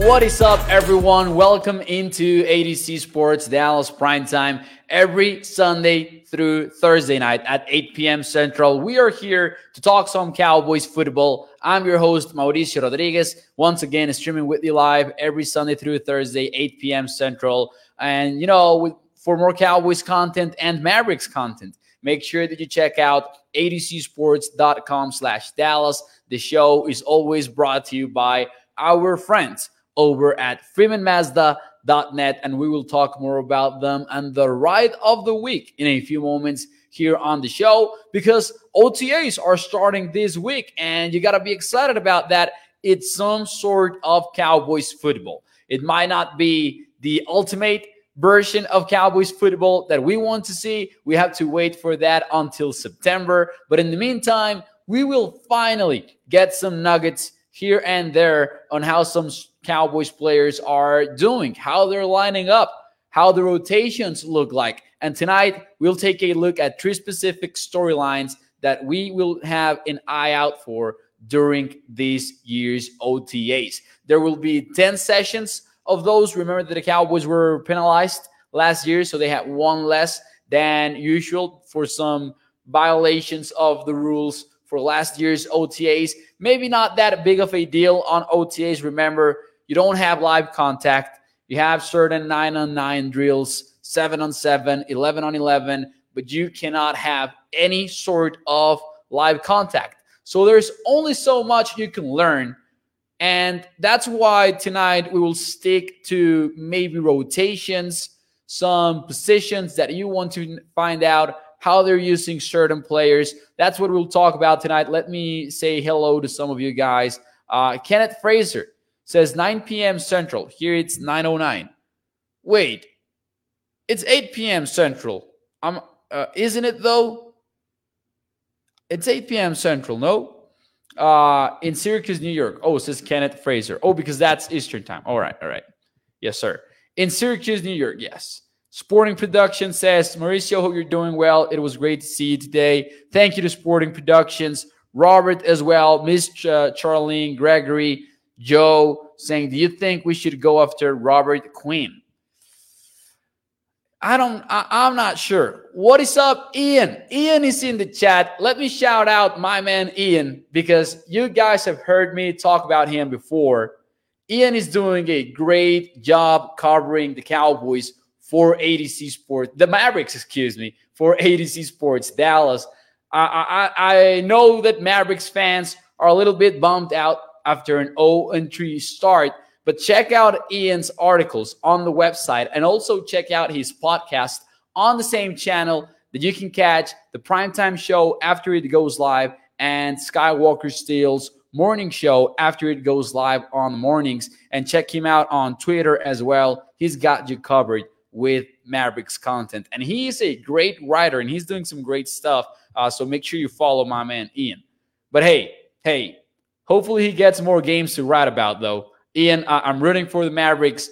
What is up, everyone? Welcome into AtoZ Sports Dallas Prime Time every Sunday through Thursday night at 8 p.m. Central. We are here to talk some Cowboys football. I'm your host, Mauricio Rodriguez. Once again, streaming with you live every Sunday through Thursday, 8 p.m. Central. And, you know, for more Cowboys content and Mavericks content, make sure that you check out atozsports.com slash Dallas. The show is always brought to you by our friends over at freemanmazda.net, and we will talk more about them and the ride of the week in a few moments here on the show because OTAs are starting this week, and you got to be excited about that. It's some sort of Cowboys football. It might not be the ultimate version of Cowboys football that we want to see. We have to wait for that until September. But in the meantime, we will finally get some nuggets here and there on how some Cowboys players are doing, how they're lining up, how the rotations look like. And tonight, we'll take a look at three specific storylines that we will have an eye out for during this year's OTAs. There will be 10 sessions of those. Remember that the Cowboys were penalized last year, so they had one less than usual for some violations of the rules for last year's OTAs. Maybe not that big of a deal on OTAs. Remember, you don't have live contact. You have certain nine on nine drills, seven on seven, 11 on 11, but you cannot have any sort of live contact. So there's only so much you can learn. And that's why tonight we will stick to maybe rotations, some positions that you want to find out how they're using certain players. That's what we'll talk about tonight. Let me say hello to some of you guys. Uh, Kenneth Fraser says 9 p.m. Central. Here it's 9:09. Wait, it's 8 p.m. Central. I'm, uh, isn't it though? It's 8 p.m. Central. No, uh, in Syracuse, New York. Oh, says Kenneth Fraser. Oh, because that's Eastern time. All right, all right. Yes, sir. In Syracuse, New York. Yes. Sporting Production says, Mauricio, hope you're doing well. It was great to see you today. Thank you to Sporting Productions. Robert as well, Miss uh, Charlene, Gregory, Joe saying, Do you think we should go after Robert Quinn? I don't, I, am not sure. What is up, Ian? Ian is in the chat. Let me shout out my man Ian because you guys have heard me talk about him before. Ian is doing a great job covering the Cowboys for AtoZ Sports, the Mavericks, excuse me, for AtoZ Sports Dallas. I, I, I know that Mavericks fans are a little bit bummed out after an 0 3 start, but check out Ian's articles on the website and also check out his podcast on the same channel that you can catch the primetime show after it goes live and Skywalker Steele's morning show after it goes live on mornings. And check him out on Twitter as well. He's got you covered with Mavericks content. And he is a great writer and he's doing some great stuff. Uh, so make sure you follow my man Ian. But hey, hey, hopefully he gets more games to write about, though. Ian, I- am rooting for the Mavericks,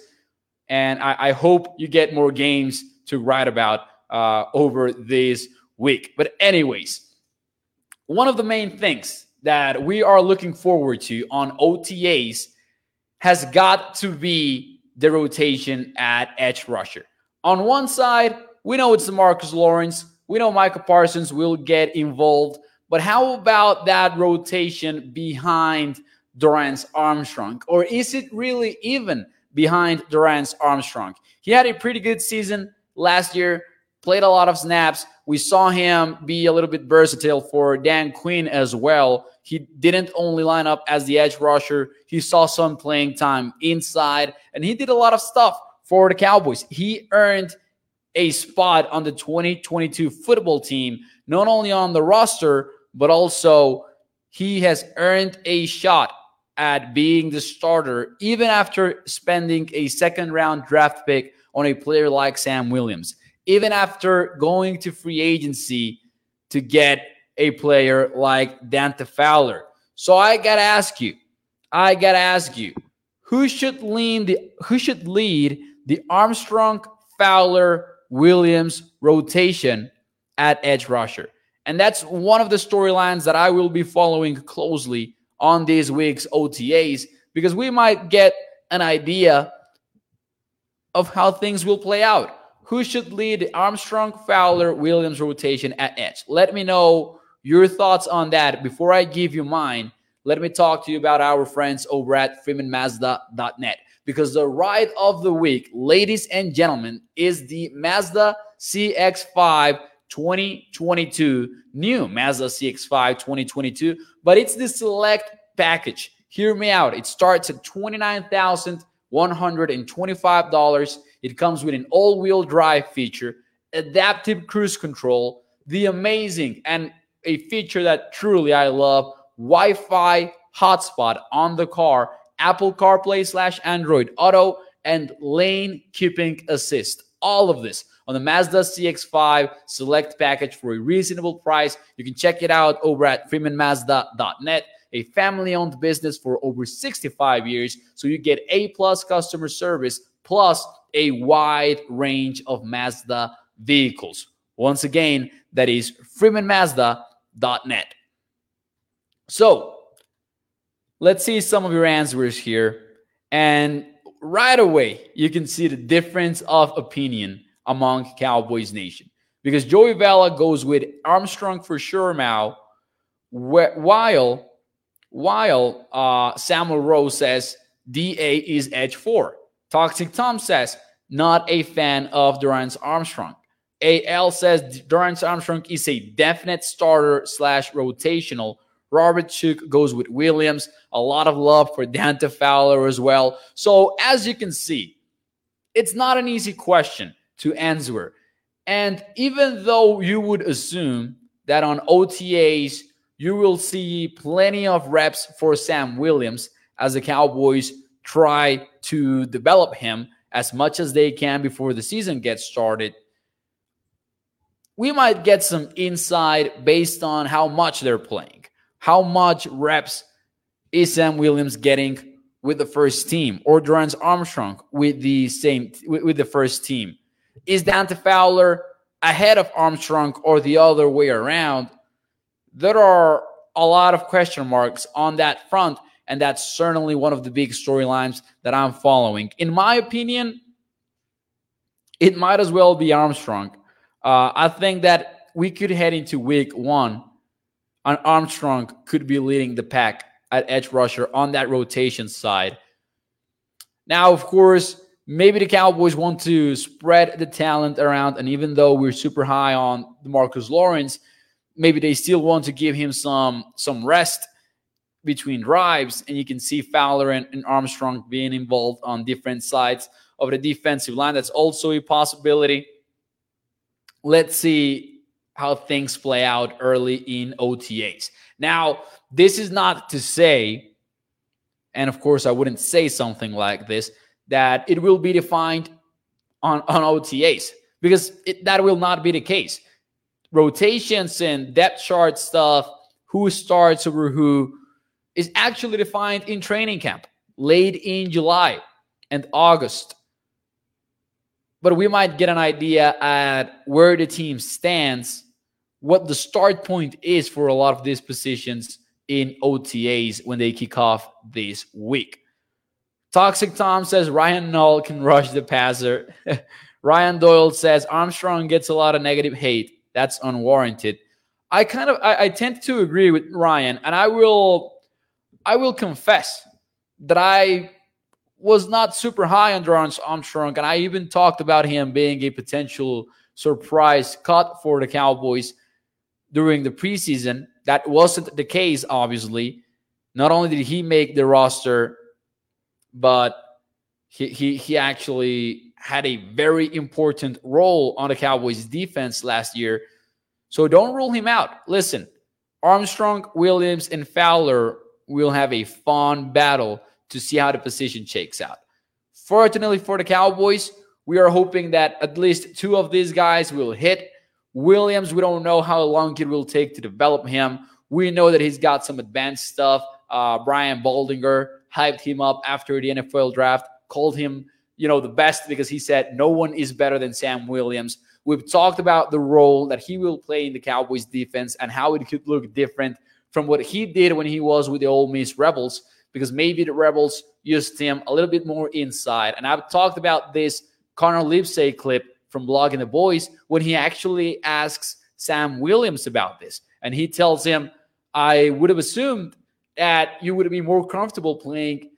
and I, I hope you get more games to write about uh, over this week. But, anyways, one of the main things that we are looking forward to on OTAs has got to be the rotation at edge rusher. On one side, we know it's Marcus Lawrence. We know Micah Parsons will get involved. But how about that rotation behind Dorance Armstrong? Or is it really even behind Dorance Armstrong? He had a pretty good season last year, played a lot of snaps. We saw him be a little bit versatile for Dan Quinn as well. He didn't only line up as the edge rusher, he saw some playing time inside, and he did a lot of stuff for the Cowboys. He earned a spot on the 2022 football team, not only on the roster, but also he has earned a shot at being the starter, even after spending a second round draft pick on a player like Sam Williams, even after going to free agency to get a player like Dante Fowler. So I gotta ask you, I gotta ask you, who should lead the who should lead the Armstrong Fowler Williams rotation at edge rusher? And that's one of the storylines that I will be following closely on this week's OTAs because we might get an idea of how things will play out. Who should lead the Armstrong, Fowler, Williams rotation at edge? Let me know your thoughts on that before I give you mine. Let me talk to you about our friends over at freemanmazda.net because the ride of the week, ladies and gentlemen, is the Mazda CX5 2022, new Mazda CX5 2022, but it's the select package. Hear me out. It starts at $29,125. It comes with an all wheel drive feature, adaptive cruise control, the amazing and a feature that truly I love Wi Fi hotspot on the car, Apple CarPlay slash Android Auto, and lane keeping assist. All of this on the Mazda CX5 select package for a reasonable price. You can check it out over at freemanmazda.net, a family owned business for over 65 years. So you get A plus customer service plus a wide range of Mazda vehicles. Once again, that is freemanmazda.net. So let's see some of your answers here. And right away, you can see the difference of opinion among Cowboys Nation. Because Joey Vela goes with Armstrong for sure now, while while uh, Samuel Rose says DA is edge four. Toxic Tom says not a fan of Dorance Armstrong. AL says Dorance Armstrong is a definite starter slash rotational. Robert Shook goes with Williams. A lot of love for Dante Fowler as well. So as you can see, it's not an easy question to answer. And even though you would assume that on OTAs, you will see plenty of reps for Sam Williams as the Cowboys try to develop him as much as they can before the season gets started. We might get some insight based on how much they're playing. How much reps is Sam Williams getting with the first team or Dorance Armstrong with the same with, with the first team? Is Dante Fowler ahead of Armstrong or the other way around? There are a lot of question marks on that front, and that's certainly one of the big storylines that I'm following. In my opinion, it might as well be Armstrong. Uh, I think that we could head into week one, and Armstrong could be leading the pack at edge rusher on that rotation side. Now, of course, maybe the Cowboys want to spread the talent around. And even though we're super high on Marcus Lawrence, maybe they still want to give him some some rest between drives. And you can see Fowler and, and Armstrong being involved on different sides of the defensive line. That's also a possibility. Let's see how things play out early in OTAs. Now, this is not to say, and of course, I wouldn't say something like this that it will be defined on, on OTAs because it, that will not be the case. Rotations and depth chart stuff, who starts over who, is actually defined in training camp late in July and August. But we might get an idea at where the team stands, what the start point is for a lot of these positions in OTAs when they kick off this week. Toxic Tom says Ryan Null can rush the passer. Ryan Doyle says Armstrong gets a lot of negative hate. That's unwarranted. I kind of I, I, tend to agree with Ryan, and I will I will confess that I was not super high on Dorance Armstrong, and I even talked about him being a potential surprise cut for the Cowboys during the preseason. That wasn't the case, obviously. Not only did he make the roster, but he, he, he actually had a very important role on the Cowboys defense last year. So don't rule him out. Listen, Armstrong, Williams, and Fowler will have a fun battle to see how the position shakes out. Fortunately for the Cowboys, we are hoping that at least two of these guys will hit. Williams, we don't know how long it will take to develop him. We know that he's got some advanced stuff. Uh, Brian Baldinger hyped him up after the NFL draft, called him, you know, the best because he said no one is better than Sam Williams. We've talked about the role that he will play in the Cowboys defense and how it could look different from what he did when he was with the Ole Miss Rebels. because maybe the Rebels used him a little bit more inside. And I've talked about this Connor Livesay clip from Blogging the Boys when he actually asks Sam Williams about this. And he tells him, I would have assumed that you would be more comfortable playing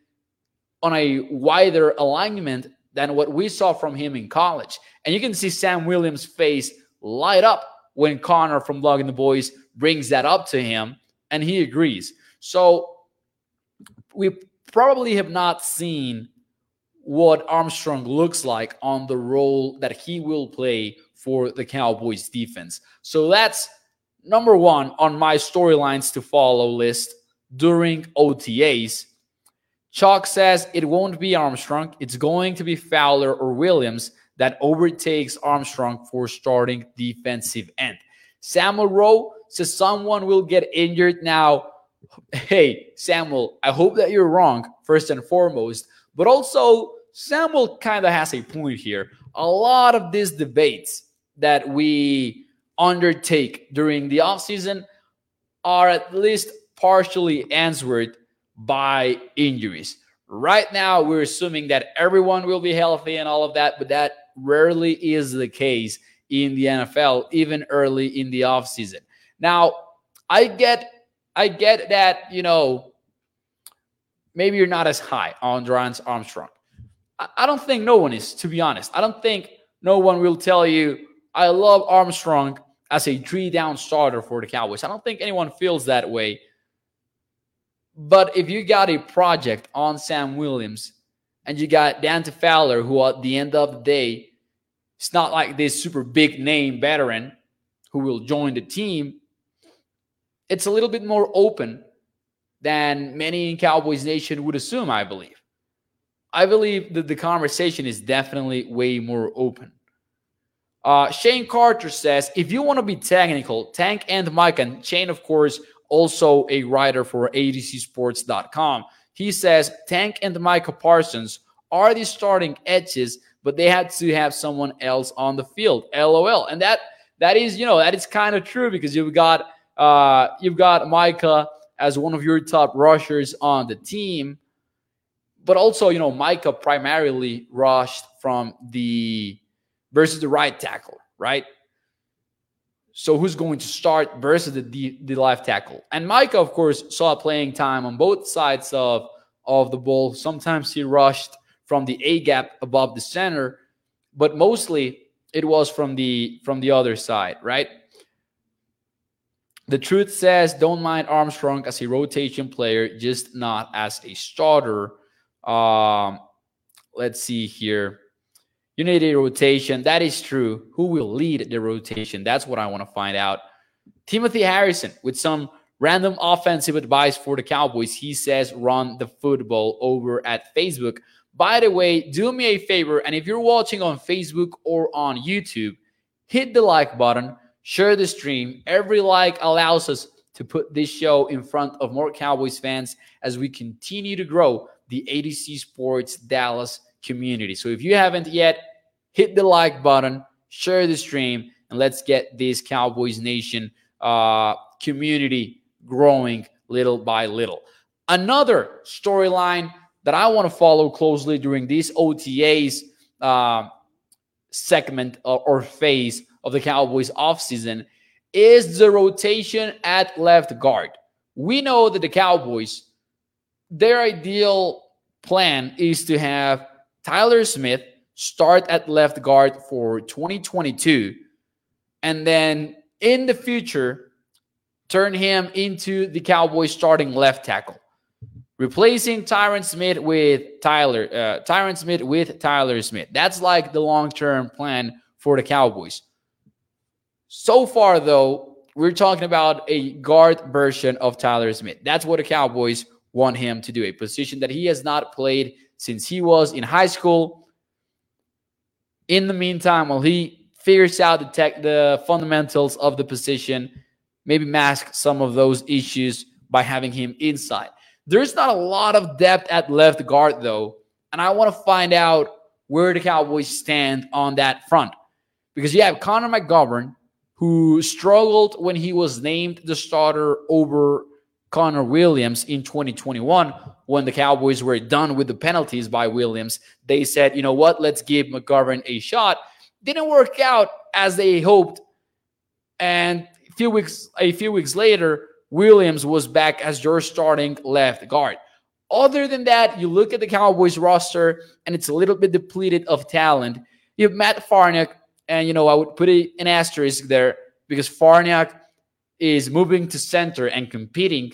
on a wider alignment than what we saw from him in college. And you can see Sam Williams' face light up when Connor from Blogging the Boys brings that up to him, and he agrees. So we probably have not seen what Armstrong looks like on the role that he will play for the Cowboys defense. So that's number one on my storylines to follow list during OTAs. Chalk says it won't be Armstrong. It's going to be Fowler or Williams that overtakes Armstrong for starting defensive end. Samuel Rowe says someone will get injured now. Hey, Samuel, I hope that you're wrong, first and foremost. But also, Samuel kind of has a point here. A lot of these debates that we undertake during the offseason are at least partially answered by injuries. Right now, we're assuming that everyone will be healthy and all of that, but that rarely is the case in the NFL, even early in the offseason. Now, I get I get that, you know, maybe you're not as high on Dorance Armstrong. I, I don't think no one is, to be honest. I don't think no one will tell you, I love Armstrong as a three down starter for the Cowboys. I don't think anyone feels that way but if you got a project on Sam Williams and you got Dante Fowler, who at the end of the day, it's not like this super big name veteran who will join the team. It's a little bit more open than many in Cowboys Nation would assume, I believe. I believe that the conversation is definitely way more open. Uh, Shane Carter says, if you want to be technical, Tank and Mike, and Shane, of course, also a writer for atozsports.com. He says Tank and Micah Parsons are the starting edges, but they had to have someone else on the field. LOL. And that that is, you know, that is kind of true because you've got uh you've got Micah as one of your top rushers on the team. But also, you know, Micah primarily rushed from the versus the right tackle, right? So who's going to start versus the, the left tackle? And Micah, of course, saw playing time on both sides of, of the ball. Sometimes he rushed from the A gap above the center, but mostly it was from the from the other side, right? The truth says don't mind Armstrong as a rotation player, just not as a starter. Um, let's see here. You need a rotation. That is true. Who will lead the rotation? That's what I want to find out. Timothy Harrison with some random offensive advice for the Cowboys. He says, run the football over at Facebook. By the way, do me a favor. And if you're watching on Facebook or on YouTube, hit the like button, share the stream. Every like allows us to put this show in front of more Cowboys fans as we continue to grow the AtoZ Sports Dallas community. So if you haven't yet, hit the like button, share the stream, and let's get this Cowboys Nation uh, community growing little by little. Another storyline that I want to follow closely during these OTAs uh, segment or, or phase of the Cowboys offseason is the rotation at left guard. We know that the Cowboys, their ideal plan is to have Tyler Smith start at left guard for 2022 and then in the future turn him into the Cowboys starting left tackle. Replacing Tyron Smith with Tyler uh, Tyron Smith with Tyler Smith. That's like the long-term plan for the Cowboys. So far though we're talking about a guard version of Tyler Smith. That's what the Cowboys want him to do a position that he has not played since he was in high school. In the meantime, while he figures out the tech, the fundamentals of the position, maybe mask some of those issues by having him inside. There's not a lot of depth at left guard though, and I want to find out where the Cowboys stand on that front because you have Connor McGovern who struggled when he was named the starter over Connor Williams in 2021 when the Cowboys were done with the penalties by Williams. They said, you know what, let's give McGovern a shot. Didn't work out as they hoped. And a few weeks a few weeks later, Williams was back as your starting left guard. Other than that, you look at the Cowboys roster and it's a little bit depleted of talent. You have Matt Farniok, and you know, I would put an asterisk there because Farniok is moving to center and competing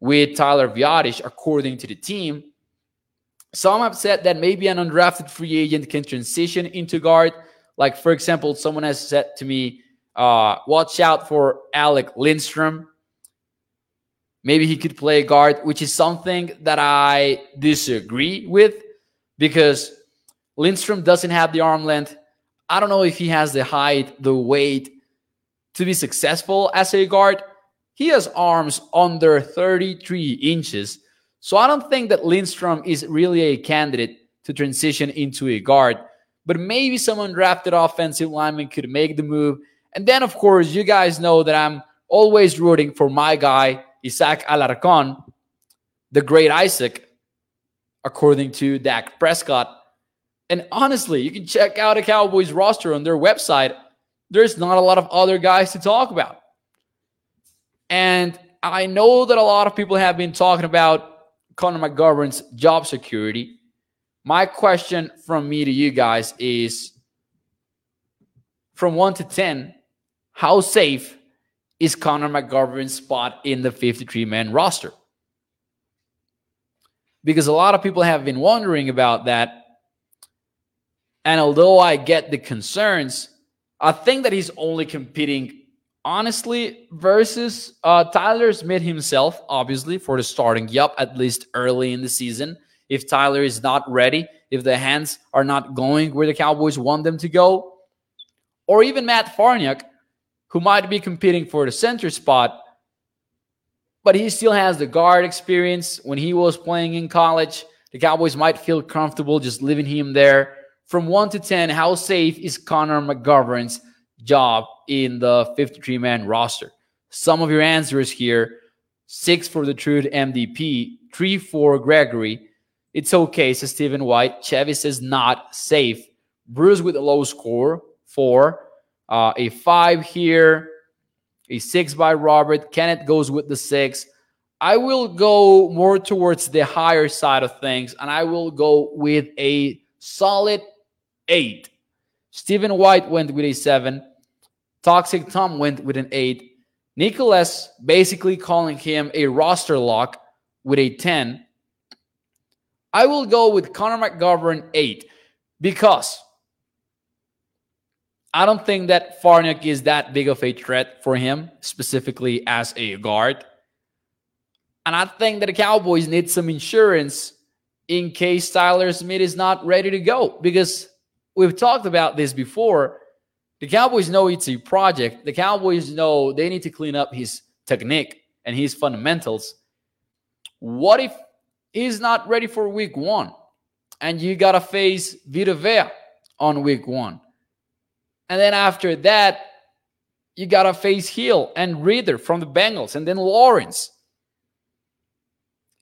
with Tyler Biadasz, according to the team. Some have said that maybe an undrafted free agent can transition into guard. Like, for example, someone has said to me, uh, watch out for Alec Lindstrom. Maybe he could play guard, which is something that I disagree with because Lindstrom doesn't have the arm length. I don't know if he has the height, the weight to be successful as a guard. He has arms under 33 inches. So I don't think that Lindstrom is really a candidate to transition into a guard. But maybe someone drafted offensive lineman could make the move. And then, of course, you guys know that I'm always rooting for my guy, Isaac Alarcon, the great Isaac, according to Dak Prescott. And honestly, you can check out a Cowboys roster on their website. There's not a lot of other guys to talk about. And I know that a lot of people have been talking about Connor McGovern's job security. My question from me to you guys is from 1 to 10, how safe is Connor McGovern's spot in the 53 man roster? Because a lot of people have been wondering about that. And although I get the concerns, I think that he's only competing honestly versus uh, Tyler Smith himself, obviously, for the starting yup, at least early in the season. If Tyler is not ready, if the hands are not going where the Cowboys want them to go, or even Matt Farniok, who might be competing for the center spot, but he still has the guard experience when he was playing in college. The Cowboys might feel comfortable just leaving him there. From 1 to 10, how safe is Connor McGovern's job in the 53 man roster? Some of your answers here six for the Truth MDP, three for Gregory. It's okay, says Stephen White. Chevy says not safe. Bruce with a low score, four. Uh, a five here, a six by Robert. Kenneth goes with the six. I will go more towards the higher side of things, and I will go with a solid eight. Stephen White went with a seven. Toxic Tom went with an eight. Nicholas basically calling him a roster lock with a 10. I will go with Connor McGovern eight because I don't think that Farniok is that big of a threat for him, specifically as a guard. And I think that the Cowboys need some insurance in case Tyler Smith is not ready to go because we've talked about this before. The Cowboys know it's a project. The Cowboys know they need to clean up his technique and his fundamentals. What if he's not ready for week one and you got to face Vita Vea on week one? And then after that, you got to face Hill and Reader from the Bengals and then Lawrence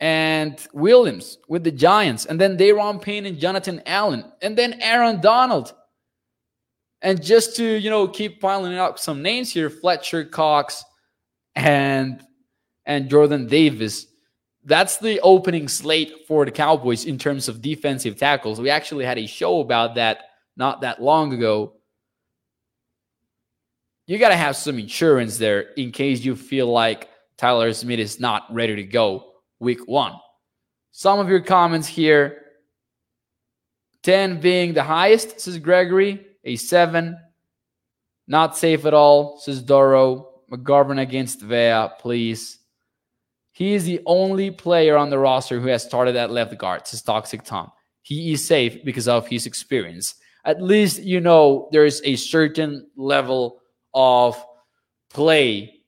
and Williams with the Giants and then Daron Payne and Jonathan Allen and then Aaron Donald and just to, you know, keep piling up some names here, Fletcher Cox and and Jordan Davis. That's the opening slate for the Cowboys in terms of defensive tackles. We actually had a show about that not that long ago. You got to have some insurance there in case you feel like Tyler Smith is not ready to go week one. Some of your comments here 10 being the highest, says Gregory a seven. Not safe at all, says Doro. McGovern against Vea, please. He is the only player on the roster who has started at left guard, says Toxic Tom. He is safe because of his experience. At least you know there's a certain level of play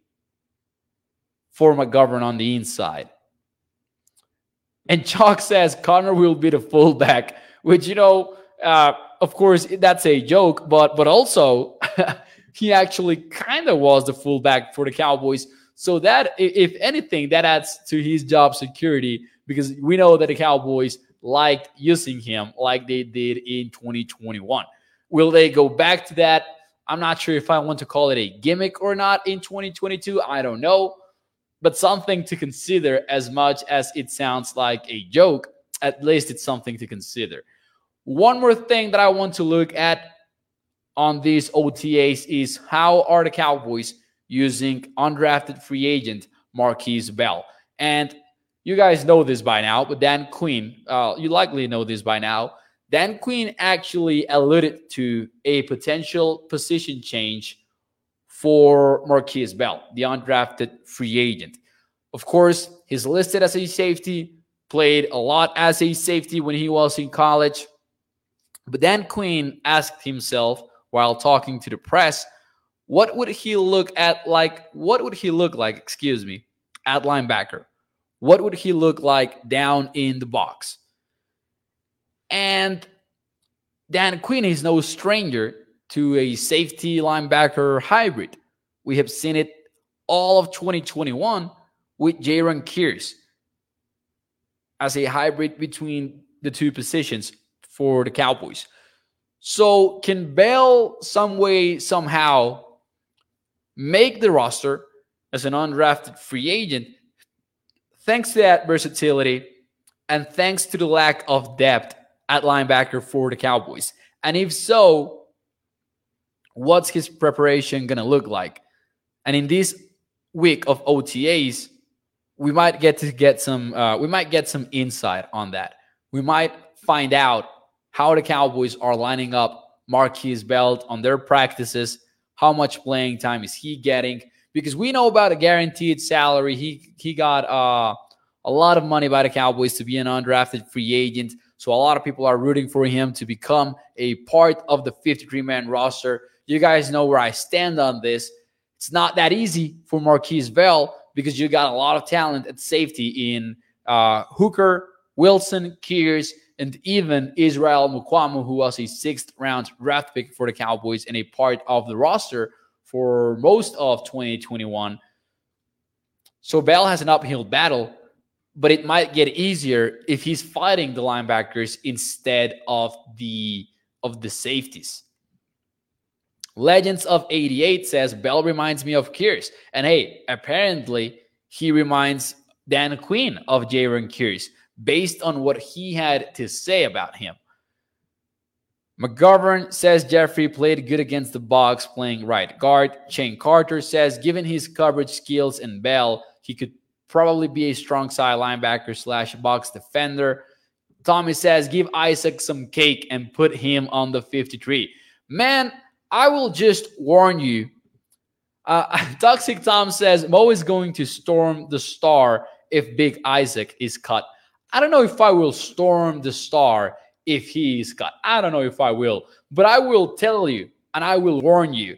for McGovern on the inside. And Chalk says Connor will be the fullback, which, you know, uh, of course, that's a joke, but but also he actually kind of was the fullback for the Cowboys So that, if anything, that adds to his job security because we know that the Cowboys liked using him like they did in 2021. Will they go back to that? I'm not sure if I want to call it a gimmick or not in 2022. I don't know, but something to consider as much as it sounds like a joke. At least it's something to consider. One more thing that I want to look at on these OTAs is how are the Cowboys using undrafted free agent Markquese Bell? And you guys know this by now, but Dan Quinn, uh, you likely know this by now. Dan Quinn actually alluded to a potential position change for Markquese Bell, the undrafted free agent. Of course, he's listed as a safety, played a lot as a safety when he was in college. But Dan Quinn asked himself, while talking to the press, what would he look at like what would he look like, excuse me, at linebacker? What would he look like down in the box? And Dan Quinn is no stranger to a safety linebacker hybrid. We have seen it all of 2021 with Jayron Kearse as a hybrid between the two positions for the Cowboys. So can Bell some way, somehow make the roster as an undrafted free agent thanks to that versatility and thanks to the lack of depth at linebacker for the Cowboys? And if so, what's his preparation going to look like? And in this week of OTAs, we might get to get some uh, we might get some insight on that. We might find out how the Cowboys are lining up Markquese Bell on their practices. How much playing time is he getting? Because we know about a guaranteed salary. He he got uh, a lot of money by the Cowboys to be an undrafted free agent. So a lot of people are rooting for him to become a part of the 53 man roster. You guys know where I stand on this. It's not that easy for Markquese Bell because you got a lot of talent at safety in uh, Hooker, Wilson, Kearse, and even Israel Mukwamu, who was a sixth round draft pick for the Cowboys and a part of the roster for most of 2021. So Bell has an uphill battle, but it might get easier if he's fighting the linebackers instead of the of the safeties. Legends of 88 says Bell reminds me of Kearse. And hey, apparently he reminds Dan Quinn of Jayron Kearse based on what he had to say about him. McGovern says Jeffrey played good against the Bucs playing right guard. Shane Carter says, given his coverage skills and Bell, he could probably be a strong side linebacker slash box defender. Tommy says, give Isaac some cake and put him on the 53. Man, I will just warn you. Uh, Toxic Tom says, Mo is going to storm the star if Big Isaac is cut. I don't know if I will storm the star if he is cut. I don't know if I will, but I will tell you and I will warn you.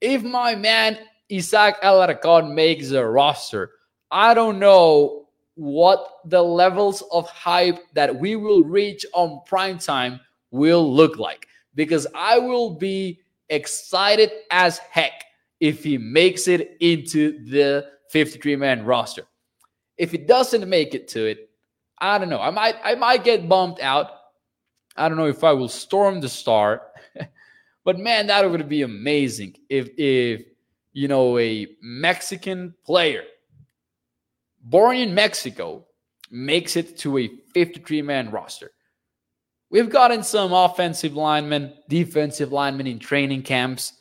If my man Isaac Alarcon makes a roster, I don't know what the levels of hype that we will reach on prime time will look like because I will be excited as heck if he makes it into the 53 man roster. If he doesn't make it to it, I don't know. I might I might get bumped out. I don't know if I will storm the star. but man, that would be amazing if if you know a Mexican player born in Mexico makes it to a 53 man roster. We've gotten some offensive linemen, defensive linemen in training camps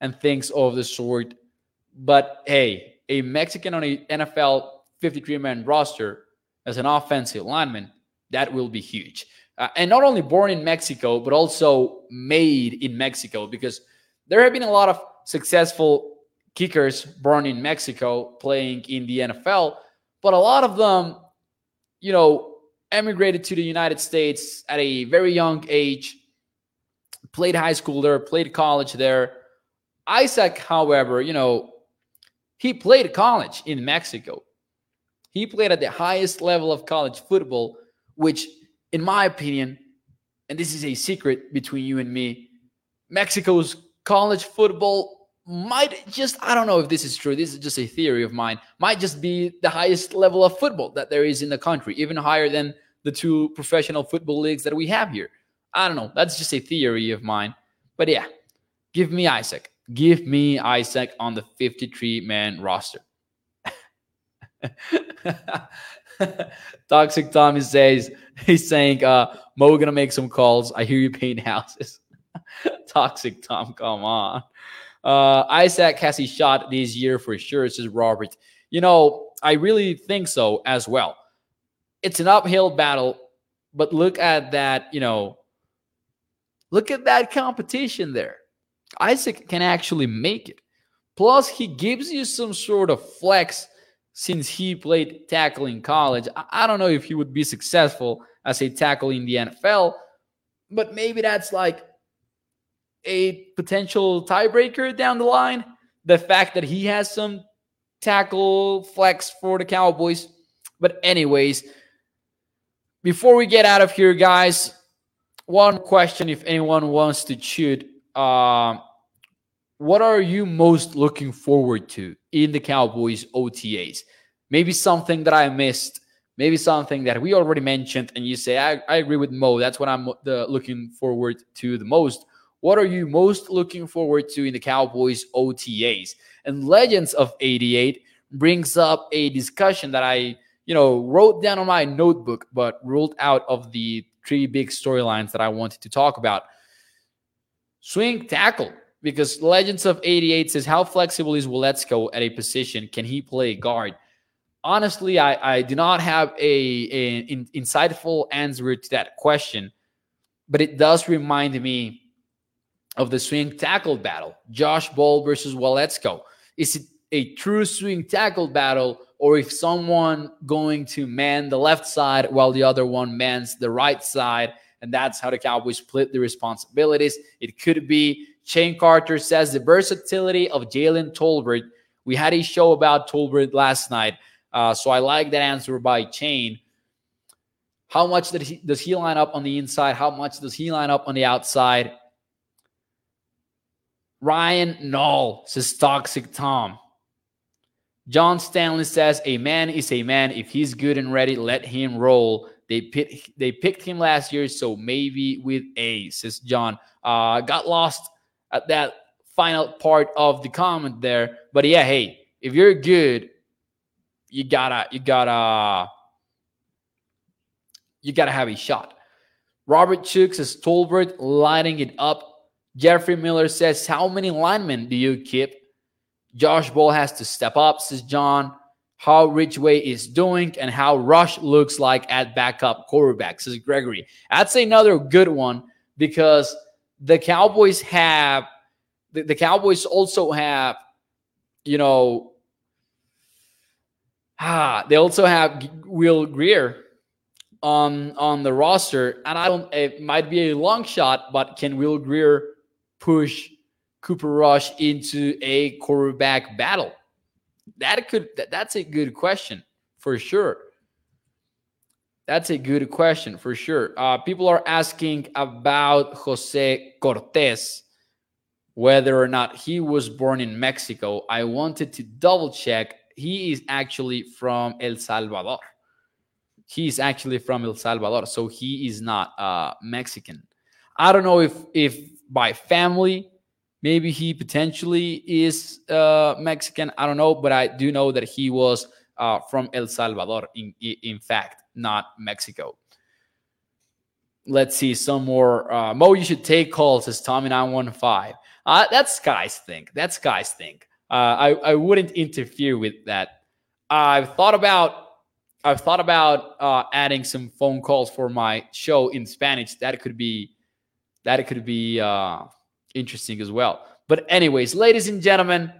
and things of the sort. But hey, a Mexican on a NFL 53 man roster as an offensive lineman, that will be huge. Uh, and not only born in Mexico, but also made in Mexico, because there have been a lot of successful kickers born in Mexico playing in the NFL, but a lot of them, you know, emigrated to the United States at a very young age, played high school there, played college there. Isaac, however, you know, he played college in Mexico. He played at the highest level of college football, which, in my opinion, and this is a secret between you and me, Mexico's college football might just, I don't know if this is true. This is just a theory of mine, might just be the highest level of football that there is in the country, even higher than the two professional football leagues that we have here. I don't know. That's just a theory of mine. But yeah, give me Isaac. Give me Isaac on the 53 man roster. Toxic Tommy says he's saying, uh, Mo gonna make some calls. I hear you paint houses. Toxic Tom, come on. Uh, Isaac has a shot this year for sure, says Robert. You know, I really think so as well. It's an uphill battle, but look at that, you know, look at that competition there. Isaac can actually make it. Plus, he gives you some sort of flex since he played tackle in college. I don't know if he would be successful as a tackle in the NFL, but maybe that's like a potential tiebreaker down the line. The fact that he has some tackle flex for the Cowboys. But, anyways, before we get out of here, guys, one question if anyone wants to shoot. Uh, what are you most looking forward to in the Cowboys OTAs? Maybe something that I missed, maybe something that we already mentioned, and you say, I, I agree with Mo. That's what I'm the, looking forward to the most. What are you most looking forward to in the Cowboys OTAs? And Legends of 88 brings up a discussion that I, you know, wrote down on my notebook, but ruled out of the three big storylines that I wanted to talk about. Swing tackle because Legends of 88 says, How flexible is Waletzko at a position? Can he play guard? Honestly, I, I do not have a, a in, insightful answer to that question, but it does remind me of the swing tackle battle Josh Ball versus Waletzko. Is it a true swing tackle battle, or if someone going to man the left side while the other one mans the right side? And that's how the Cowboys split the responsibilities. It could be Shane Carter says the versatility of Jalen Tolbert. We had a show about Tolbert last night, uh, so I like that answer by Shane. How much he, does he line up on the inside? How much does he line up on the outside? Ryan Null says toxic Tom. John Stanley says a man is a man. If he's good and ready, let him roll. They they picked him last year, so maybe with a says John. Uh, got lost at that final part of the comment there. But yeah, hey, if you're good, you gotta, you gotta, you gotta have a shot. Robert Chooks says Tolbert lighting it up. Jeffrey Miller says, How many linemen do you keep? Josh Ball has to step up, says John. How Ridgeway is doing and how Rush looks like at backup quarterback, says Gregory. That's another good one because the Cowboys have the, the Cowboys also have, you know, ah, they also have Will Grier on on the roster, and I don't. It might be a long shot, but can Will Grier push Cooper Rush into a quarterback battle? That could. That, that's a good question for sure. That's a good question for sure. Uh, people are asking about Jose Cortez, whether or not he was born in Mexico. I wanted to double check. He is actually from El Salvador. He's actually from El Salvador, so he is not uh, Mexican. I don't know if if by family, maybe he potentially is uh, Mexican. I don't know, but I do know that he was uh, from El Salvador. In in fact, not Mexico. Let's see some more. Uh, Mo, you should take calls, says Tommy915. Uh, that's guys think. That's guys think. Uh, I, I wouldn't interfere with that. I've thought about I've thought about uh, adding some phone calls for my show in Spanish. That could be that could be uh, interesting as well. But anyways, ladies and gentlemen,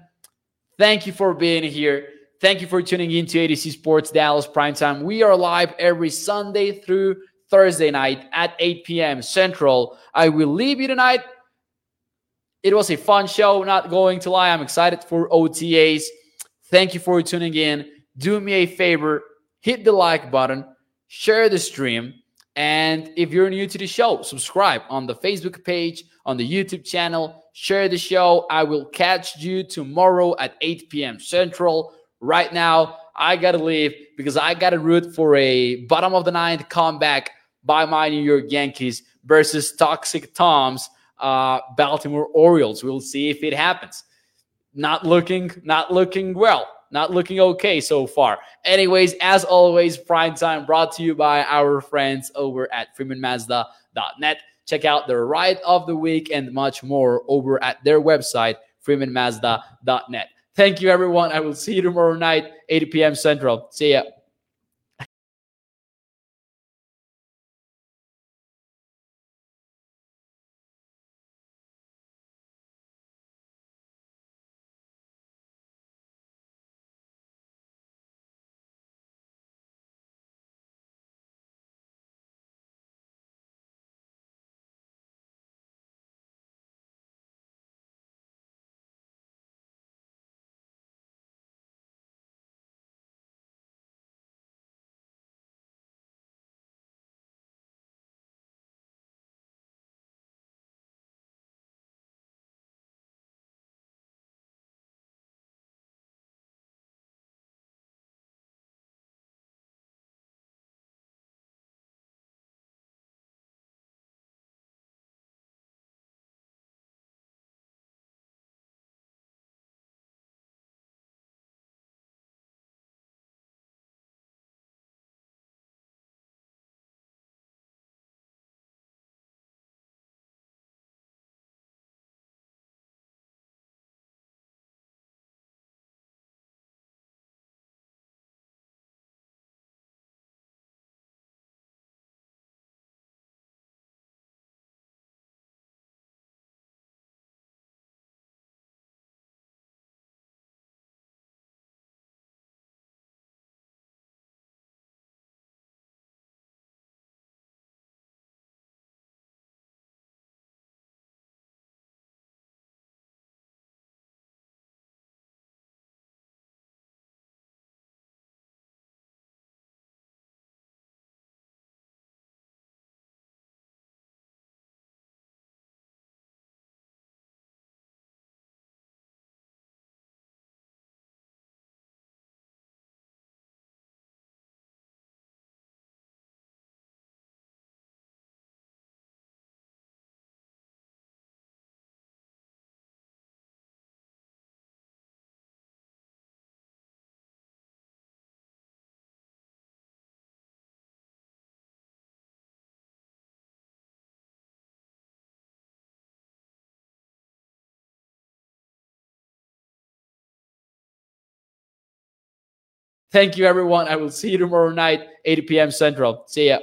thank you for being here. Thank you for tuning in to AtoZ Sports Dallas Primetime. We are live every Sunday through Thursday night at 8 p.m. Central. I will leave you tonight. It was a fun show, not going to lie. I'm excited for OTAs. Thank you for tuning in. Do me a favor, hit the like button, share the stream, and if you're new to the show, subscribe on the Facebook page, on the YouTube channel, share the show. I will catch you tomorrow at 8 p.m. Central. Right now, I got to leave because I got to root for a bottom of the ninth comeback by my New York Yankees versus Toxic Tom's uh, Baltimore Orioles. We'll see if it happens. Not looking, not looking well. Not looking okay so far. Anyways, as always, prime time brought to you by our friends over at freemanmazda.net. Check out the ride of the week and much more over at their website, freemanmazda.net. Thank you, everyone. I will see you tomorrow night, 8 p.m. Central. See ya. Thank you, everyone. I will see you tomorrow night, 8 p.m. Central. See ya.